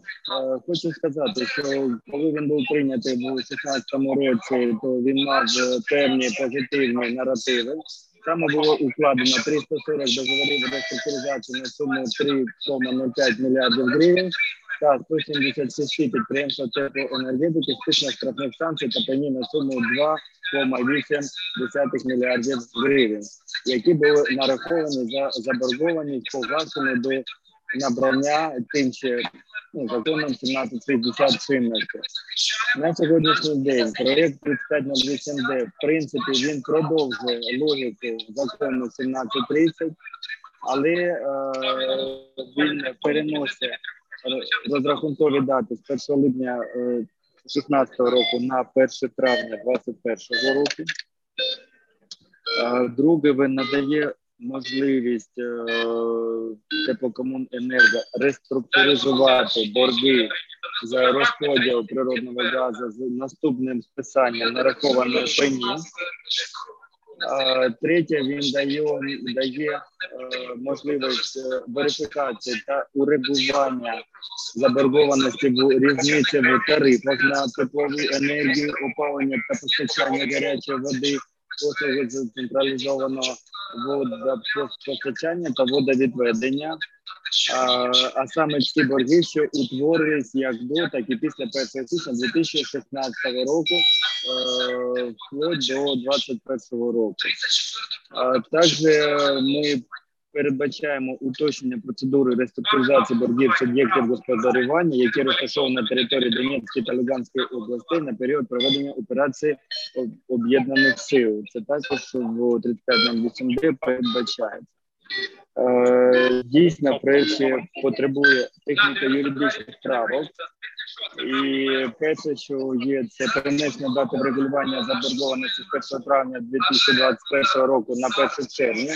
Хочу сказати, що коли він був прийнятий у 2016 році, то він мав певні позитивні наративи. Саме було укладено 340 договорів реструктуризації на суму 3,05 мільярдів гривень та 176 підприємства теплоенергетики, списних штрафних станцій та пені на суму 2,8 мільярдів гривень, які були нараховані за заборгованість погашені до набрання ще ну, законом 1760 чинності. На сьогоднішній день проєкт 3508D, в принципі, він продовжує логіку закону 1730, але е, він переносить розрахункові дати з 1 липня 2016 року на 1 травня 2021 року. Друге, він надає можливість е, теплокомуненерго реструктуризувати борги за розподіл природного газу з наступним списанням нарахованої пені. Третє, він дає дає е, можливість е, верифікації та урегулювання заборгованості в різниці в тарифах на теплову енергію, опалення та постачання гарячої води, послуги з централізованого водопостачання та водовідведення. А, а саме ці борги, що утворились як до, так і після 1 січня 2016 року, е, вплоть до 2021 року. А, також ми передбачаємо уточнення процедури реструктуризації боргів суб'єктів господарювання, які розташовані на території Донецької та Луганської областей на період проведення операції об'єднаних сил. Це також в 35.08 передбачається. Е, дійсно, проєкті потребує техніко-юридичних правок. І перше, що є, це перенесення дати врегулювання заборгованості з 1 травня 2021 року на 1 червня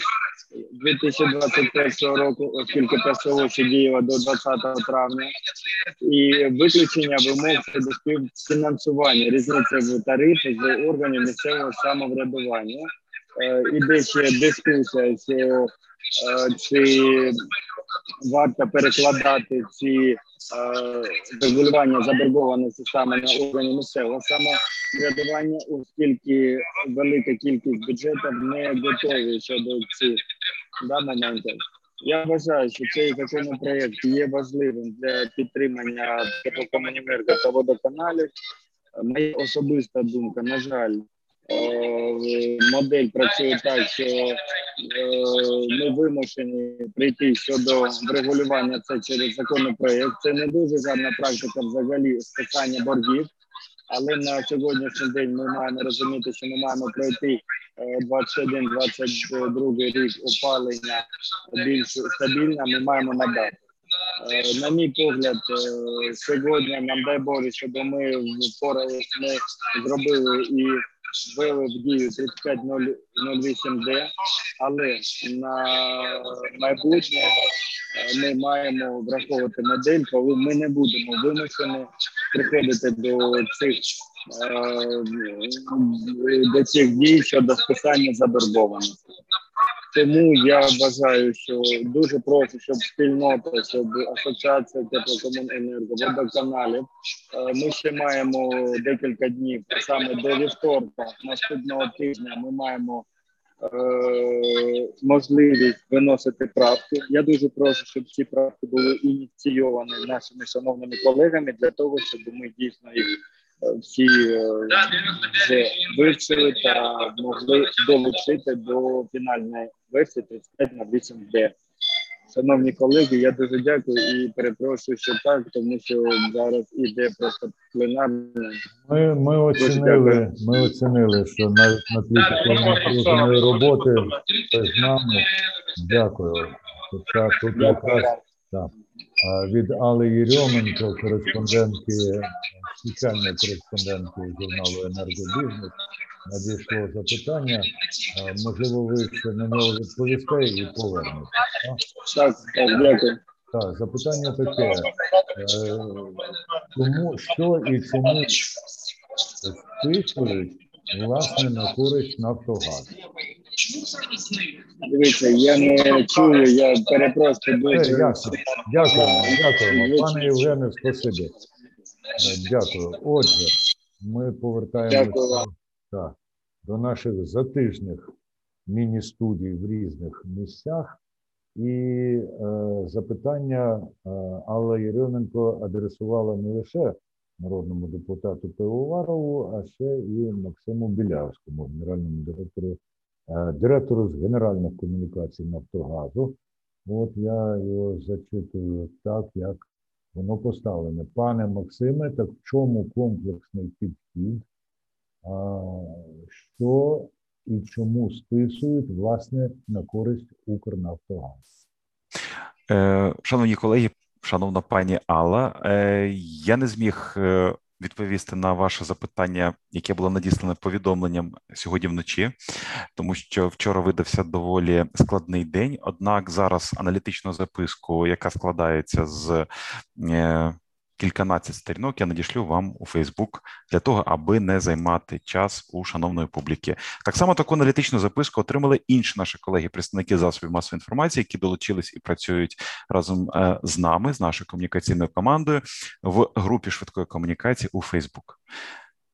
2021 року, оскільки ПСО діяло до 20 травня, і виключення вимог щодо співфінансування різниці в тарифах з органів місцевого самоврядування. Е, іде ще дискусія, що чи варто перекладати ці регулювання заборгованості саме на органи місцевого самоврядування, оскільки велика кількість бюджетів не готові щодо цих да, моментів. Я вважаю, що цей законопроект є важливим для підтримання теплокомуненерго та водоканалів. Моя особиста думка, на жаль, модель працює так, що е, ми вимушені прийти щодо врегулювання це через законопроект. Це не дуже гарна практика взагалі списання боргів. Але на сьогоднішній день ми маємо розуміти, що ми маємо пройти 21-22 е, рік опалення більш стабільно. Ми маємо надати. На мій погляд, сьогодні нам дай Боже, щоб ми впоралися, ми зробили і ввели в дію 3508D, але на майбутнє е, ми маємо враховувати модель, коли ми не будемо вимушені приходити до цих до цих дій щодо списання заборгованості. Тому я вважаю, що дуже прошу, щоб спільнота, щоб асоціація теплокомуненерго, водоканалів. Е, ми ще маємо декілька днів, саме до вівторка наступного тижня. Ми маємо е, можливість виносити правки. Я дуже прошу, щоб ці правки були ініційовані нашими шановними колегами для того, щоб ми дійсно їх всі вже е, вивчили та могли долучити до фінальної версії 35 на 8D. Шановні колеги, я дуже дякую і перепрошую, що так, тому що зараз іде просто пленарне. Ми ми оцінили, ми оцінили, що навіть на тлі такої роботи з нами. Дякую. Тут якраз так від Али Єрьоменко, кореспондентки, спеціальної кореспондентки журналу Енергобізнес, надійшло запитання. Можливо, ви ще на нього відповісте і повернете. Так, так, дякую. Так, запитання таке. Е, чому що і чому списують власне на користь Нафтогазу? Дивіться, я не чую, я перепрошую дуже. Дякую, дякуємо, дякуємо. Пане Євгене, спасибі. Е, дякую. Отже, ми повертаємося так, до наших затижних міні-студій в різних місцях. І е, запитання е, Алла Єрьоменко адресувала не лише народному депутату Пивоварову, а ще і Максиму Білявському, генеральному директору директору з генеральних комунікацій Нафтогазу. От я його зачитую так, як воно поставлене. Пане Максиме, так в чому комплексний підхід? Що і чому списують власне на користь Укрнафтогаз? Е, шановні колеги, шановна пані Алла, е, я не зміг е, відповісти на ваше запитання, яке було надіслане повідомленням сьогодні вночі, тому що вчора видався доволі складний день. Однак зараз аналітичну записку, яка складається з кільканадцять сторінок я надішлю вам у Фейсбук для того, аби не займати час у шановної публіки. Так само таку аналітичну записку отримали інші наші колеги, представники засобів масової інформації, які долучились і працюють разом е, з нами, з нашою комунікаційною командою в групі швидкої комунікації у Фейсбук.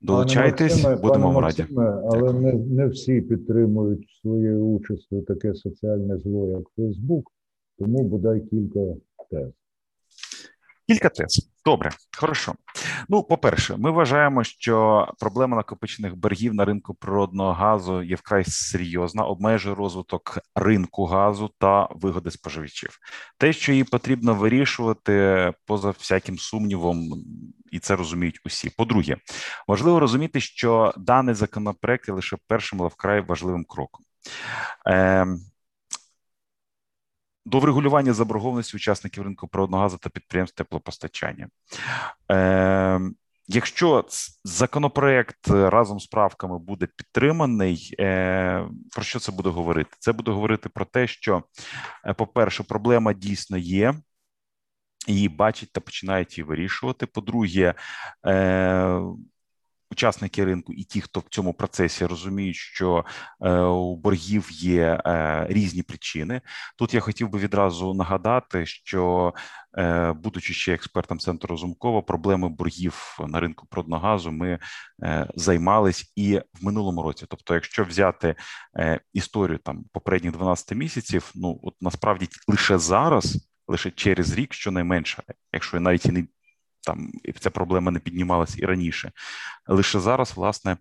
Долучайтесь, Максиме, будемо вам раді. Але не не всі підтримують своєю участю таке соціальне зло, як Фейсбук, тому бодай кілька тез. Кілька тез. Добре, хорошо. Ну, по-перше, ми вважаємо, що проблема накопичених боргів на ринку природного газу є вкрай серйозна, обмежує розвиток ринку газу та вигоди споживачів. Те, що її потрібно вирішувати поза всяким сумнівом, і це розуміють усі. По-друге, важливо розуміти, що даний законопроект є лише першим, але вкрай важливим кроком. Е, до врегулювання заборгованості учасників ринку природного газу та підприємств теплопостачання. Е, Якщо законопроект разом з правками буде підтриманий, е, про що це буде говорити? Це буде говорити про те, що, е, по-перше, проблема дійсно є, її бачать та починають її вирішувати. По-друге, е, учасники ринку і ті, хто в цьому процесі розуміють, що е, у боргів є е, різні причини. Тут я хотів би відразу нагадати, що е, будучи ще експертом центру Розумкова, проблеми боргів на ринку продногазу ми займались і в минулому році. Тобто, якщо взяти історію там попередніх 12 місяців, ну от насправді лише зараз. Лише через рік, щонайменше, якщо навіть і не там ця проблема не піднімалась і раніше. Лише зараз, власне,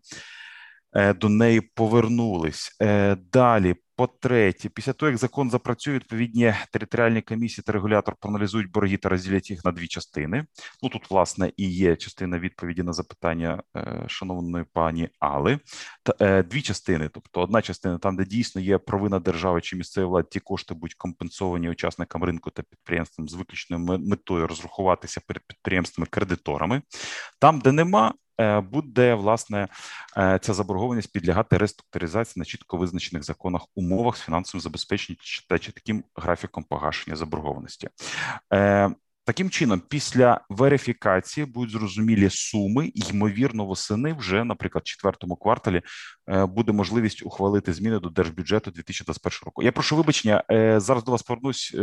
е, до неї повернулись. Е, далі по-третє, після того, як закон запрацює, відповідні територіальні комісії та регулятор проаналізують борги та розділять їх на дві частини. Ну тут, власне, і є частина відповіді на запитання е, шановної пані Али. Та е, дві частини. Тобто, одна частина там, де дійсно є провина держави чи місцевої влади, ті кошти будуть компенсовані учасникам ринку та підприємствам з виключною метою розрахуватися перед підприємствами кредиторами. Там, де нема. Е, буде власне е, ця заборгованість підлягати реструктуризації на чітко визначених законах умовах з фінансовим забезпеченням та таким графіком погашення заборгованості. Е, таким чином, після верифікації будуть зрозумілі суми, ймовірно, восени вже, наприклад, в четвертому кварталі буде можливість ухвалити зміни до держбюджету 2021 року. Я прошу вибачення зараз до вас повернусь.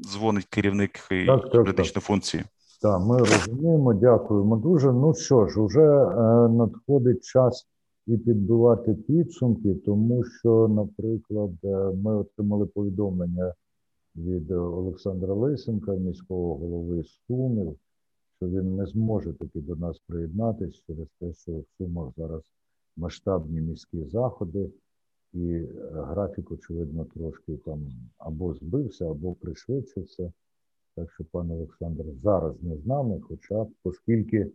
Дзвонить керівник юридичної функції. Так, ми розуміємо, дякуємо дуже. Ну що ж, вже е, надходить час і підбивати підсумки, тому що, наприклад, е, ми отримали повідомлення від Олександра Лисенка, міського голови Сумів, що він не зможе таки до нас приєднатися через те, що в Сумах зараз масштабні міські заходи, і графік, очевидно, трошки там або збився, або пришвидшився. Так що пан Олександр зараз не з нами, хоча, оскільки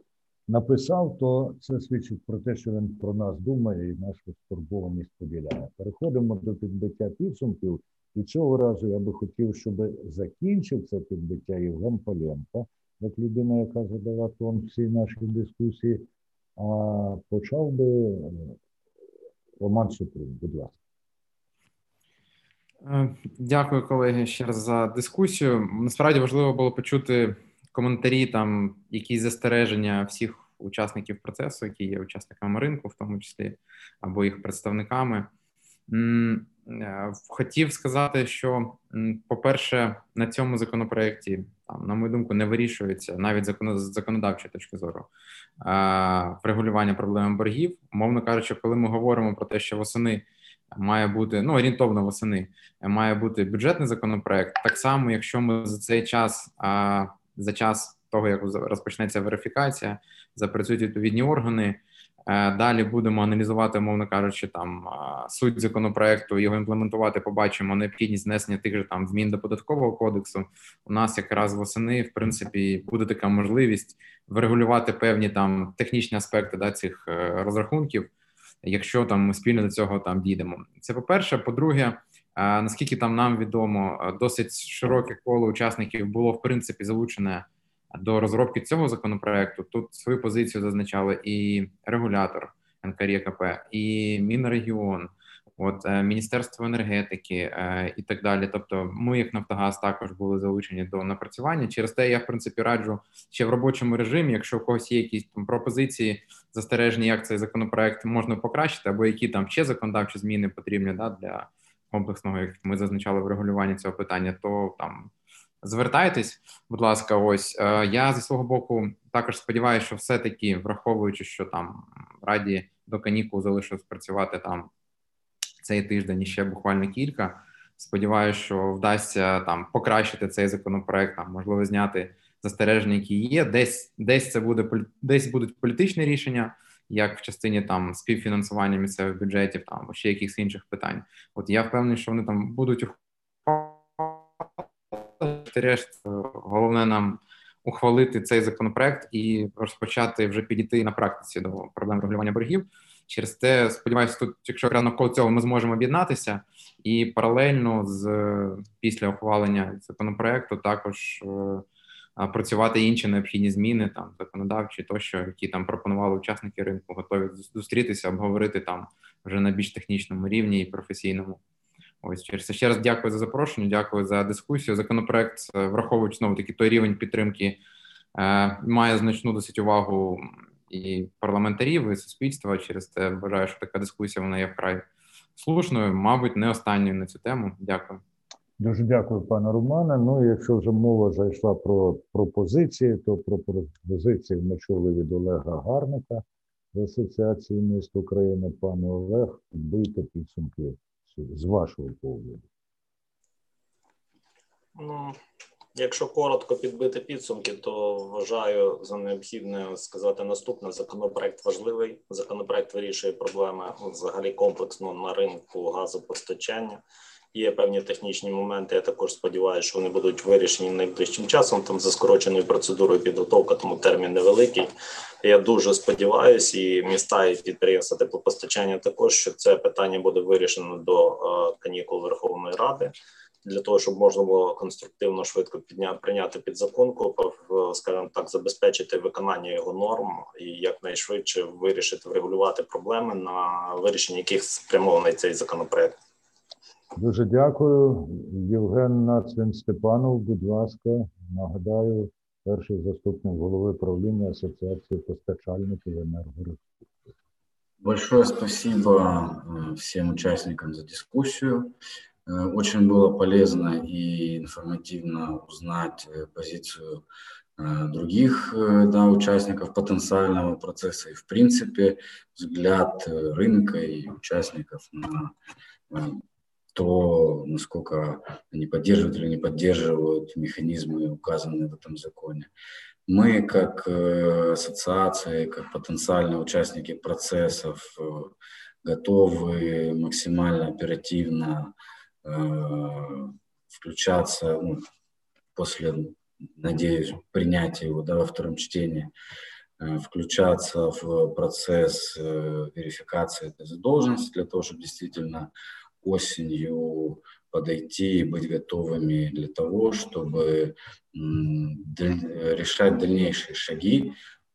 написав, то це свідчить про те, що він про нас думає і нашу стурбованість поділяє. Переходимо до підбиття підсумків. І цього разу я би хотів, щоб закінчив це підбиття Євген Поленко, як людина, яка задала тон всій нашій дискусії, а почав би е, Роман Супрун. Будь ласка. Е, дякую, колеги, ще раз за дискусію. Насправді важливо було почути коментарі, там якісь застереження всіх учасників процесу, які є учасниками ринку, в тому числі або їх представниками. Е, хотів сказати, що, по-перше, на цьому законопроекті, там, на мою думку, не вирішується навіть з законодавчої точки зору врегулювання проблеми боргів. Мовно кажучи, коли ми говоримо про те, що восени має бути ну орієнтовно восени, має бути бюджетний законопроект. Так само, якщо ми за цей час а, за час того, як розпочнеться верифікація, запрацюють відповідні органи. Е, далі будемо аналізувати, мовно кажучи, там суть законопроекту, його імплементувати. Побачимо необхідність знесення тих же там змін до податкового кодексу. У нас якраз восени, в принципі, буде така можливість врегулювати певні там технічні аспекти да, цих е, розрахунків, якщо там ми спільно до цього там дійдемо. Це по перше. По-друге, наскільки там нам відомо, досить широке коло учасників було в принципі залучене до розробки цього законопроекту. Тут свою позицію зазначали і регулятор НКРЄКП, і Мінрегіон, от е, Міністерство енергетики е, і так далі. Тобто, ми, як Нафтогаз, також були залучені до напрацювання. Через те я в принципі раджу ще в робочому режимі, якщо у когось є якісь там пропозиції, застережені, як цей законопроект можна покращити, або які там ще законодавчі зміни потрібні да для комплексного, як ми зазначали в регулюванні цього питання, то там звертайтесь, будь ласка, ось е, я зі свого боку також сподіваюся, що все-таки враховуючи, що там раді до канікул залишилось працювати там цей тиждень і ще буквально кілька. Сподіваюся, що вдасться там покращити цей законопроект, там можливо зняти застереження, які є. Десь десь це буде десь будуть політичні рішення, як в частині там співфінансування місцевих бюджетів, там ще якихось інших питань. От я впевнений, що вони там будуть решт, головне нам ухвалити цей законопроект і розпочати вже підійти на практиці до проблем регулювання боргів. Через те, сподіваюся, тут, якщо навколо цього ми зможемо об'єднатися, і паралельно з після ухвалення законопроекту також е, працювати інші необхідні зміни, там законодавчі, тощо, які там пропонували учасники ринку, готові зустрітися, обговорити там вже на більш технічному рівні і професійному. Ось через це ще раз дякую за запрошення. Дякую за дискусію. Законопроект, е, враховуючи знову таки той рівень підтримки, е, має значну досить увагу і парламентарів, і суспільства. Через це вважаю, що така дискусія вона є вкрай слушною. Мабуть, не останньою на цю тему. Дякую. Дуже дякую, пане Романе. Ну, якщо вже мова зайшла про пропозиції, то про пропозиції ми чули від Олега Гарника з Асоціації міст України. Пане Олег, бийте підсумки з вашого погляду? Ну, якщо коротко підбити підсумки, то вважаю за необхідне сказати наступне: законопроект важливий. Законопроект вирішує проблеми взагалі комплексно на ринку газопостачання. Є певні технічні моменти. Я також сподіваюся, що вони будуть вирішені найближчим часом. Там за скороченою процедурою підготовка, тому термін невеликий. Я дуже сподіваюся, і міста і підприємства теплопостачання також що це питання буде вирішено до е, канікул Верховної Ради. Для того щоб можна було конструктивно швидко підняти прийняти під законку, скажімо так, забезпечити виконання його норм і якнайшвидше вирішити врегулювати проблеми, на вирішення яких спрямований цей законопроект. Дуже дякую, Євген Нацвін Степанов. Будь ласка, нагадаю, перший заступник голови правління Асоціації постачальників енергоресурсів. Большое спасибо э, всем участникам за дискуссию. Э, очень было полезно и информативно узнать э, позицию других да, участников потенциального процесса и, в принципе, взгляд рынка и участников на то, насколько они поддерживают или не поддерживают механизмы, указанные в этом законе. Мы, как э, ассоциации, как потенциальные участники процессов, э, готовы максимально оперативно э, включаться ну, после, надеюсь, принятия его да, во втором чтении, включаться в процесс верификации этой задолженности для того, чтобы действительно осенью подойти и быть готовыми для того, чтобы решать дальнейшие шаги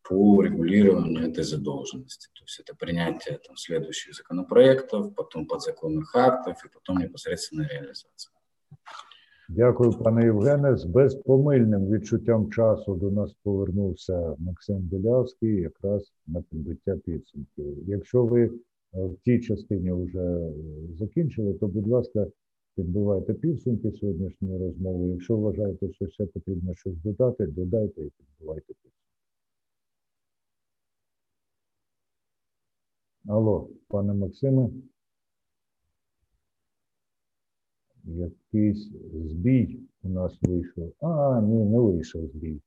по регулированию этой задолженности. То есть это принятие там, следующих законопроектов, потом подзаконных актов и потом непосредственно реализация. Дякую, пане Євгене. З безпомильним відчуттям часу до нас повернувся Максим Білявський якраз на підбиття підсумків. Якщо ви в тій частині вже закінчили, то, будь ласка, підбивайте підсумки сьогоднішньої розмови. Якщо вважаєте, що ще потрібно щось додати, додайте і підбивайте підсумки. Алло, пане Максиме. Якийсь збій у нас вийшов. А, ні, не вийшов збій.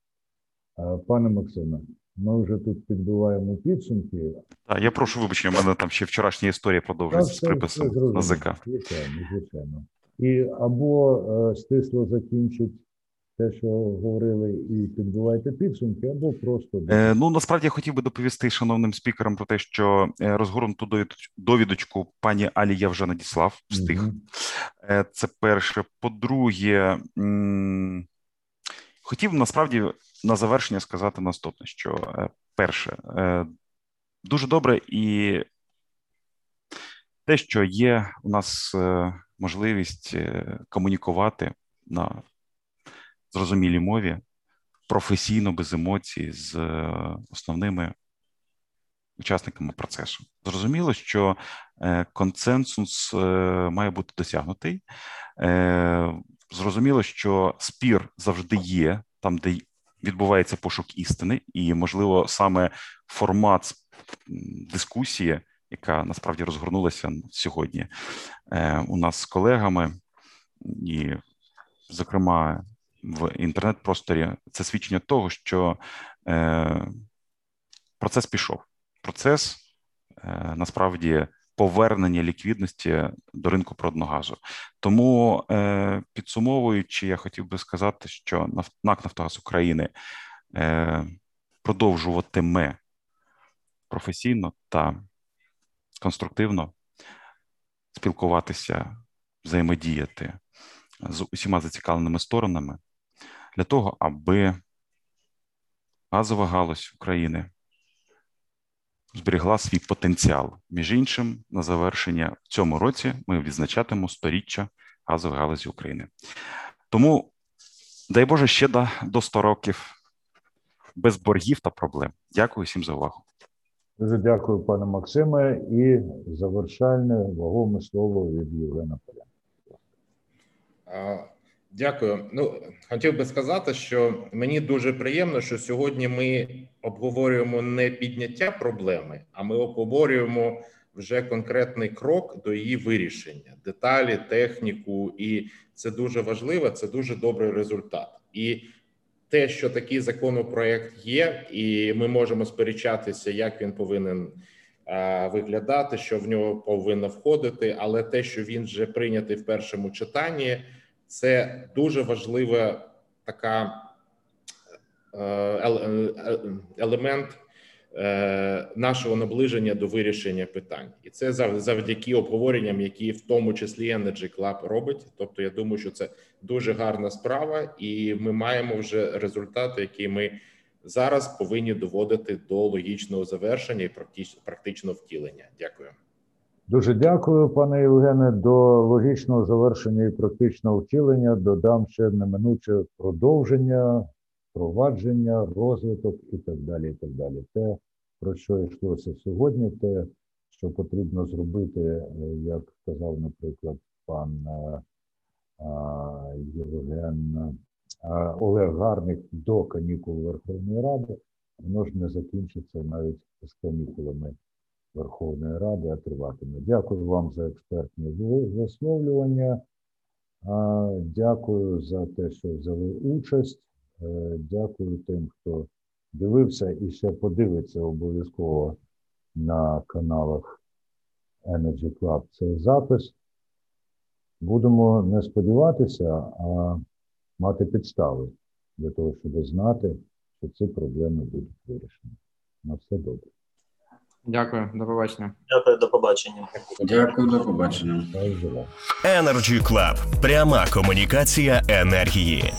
Пане Максиме, ми вже тут підбиваємо підсумки. Так, я прошу вибачення, у мене там ще вчорашня історія продовжується з приписом на ЗК. Звичайно, звичайно. І або е, стисло закінчить те, що говорили, і підбивайте підсумки, або просто Е, ну насправді я хотів би доповісти шановним спікерам про те, що е, розгорнуту довідочку пані Алі я вже надіслав, встиг. Е, Це перше. По-друге, м, хотів насправді на завершення сказати наступне: що е, перше, дуже добре і те, що є у нас можливість комунікувати на зрозумілій мові, професійно, без емоцій, з е, основними учасниками процесу. Зрозуміло, що е, консенсус е, має бути досягнутий. Зрозуміло, що спір завжди є там, де відбувається пошук істини, і, можливо, саме формат дискусії, яка насправді розгорнулася сьогодні у нас з колегами, і, зокрема, в інтернет-просторі, це свідчення того, що е, процес пішов. Процес е, насправді повернення ліквідності до ринку природного газу. Тому, е, підсумовуючи, я хотів би сказати, що НАК Нафтогаз України е, продовжуватиме професійно та конструктивно спілкуватися, взаємодіяти з усіма зацікавленими сторонами для того, аби газова галузь України зберігла свій потенціал. Між іншим, на завершення в цьому році ми відзначатимемо сторіччя газової галузі України. Тому, дай Боже, ще до, до 100 років без боргів та проблем. Дякую всім за увагу. Дуже дякую, пане Максиме, і завершальне вагоме слово від Євгена Поля. Дякую. Ну хотів би сказати, що мені дуже приємно, що сьогодні ми обговорюємо не підняття проблеми, а ми обговорюємо вже конкретний крок до її вирішення, деталі, техніку, і це дуже важливо. Це дуже добрий результат. І те, що такий законопроект є, і ми можемо сперечатися, як він повинен виглядати, що в нього повинно входити, але те, що він вже прийнятий в першому читанні. Це дуже важлива така е, ел- е, елемент е, нашого наближення до вирішення питань, і це завдяки обговоренням, які в тому числі Energy Club робить. Тобто, я думаю, що це дуже гарна справа, і ми маємо вже результати, які ми зараз повинні доводити до логічного завершення і практич- практичного втілення. Дякую. Дуже дякую, пане Євгене. До логічного завершення і практичного втілення додам ще неминуче продовження, провадження, розвиток і так далі. І так далі. Те, про що йшлося сьогодні, те, що потрібно зробити, е, як сказав, наприклад, пан е, а, Євген Олег Гарник до канікул Верховної Ради, воно ж не закінчиться навіть з канікулами. Верховної Ради, триватиме. Дякую вам за експертні висловлювання. Дякую за те, що взяли участь. Е, Дякую тим, хто дивився і ще подивиться обов'язково на каналах Energy Club цей запис. Будемо не сподіватися, а мати підстави для того, щоб знати, що ці проблеми будуть вирішені. На все добре. Дякую, до побачення. Дякую, до побачення. Дякую, до побачення. Energy Club. Пряма комунікація енергії.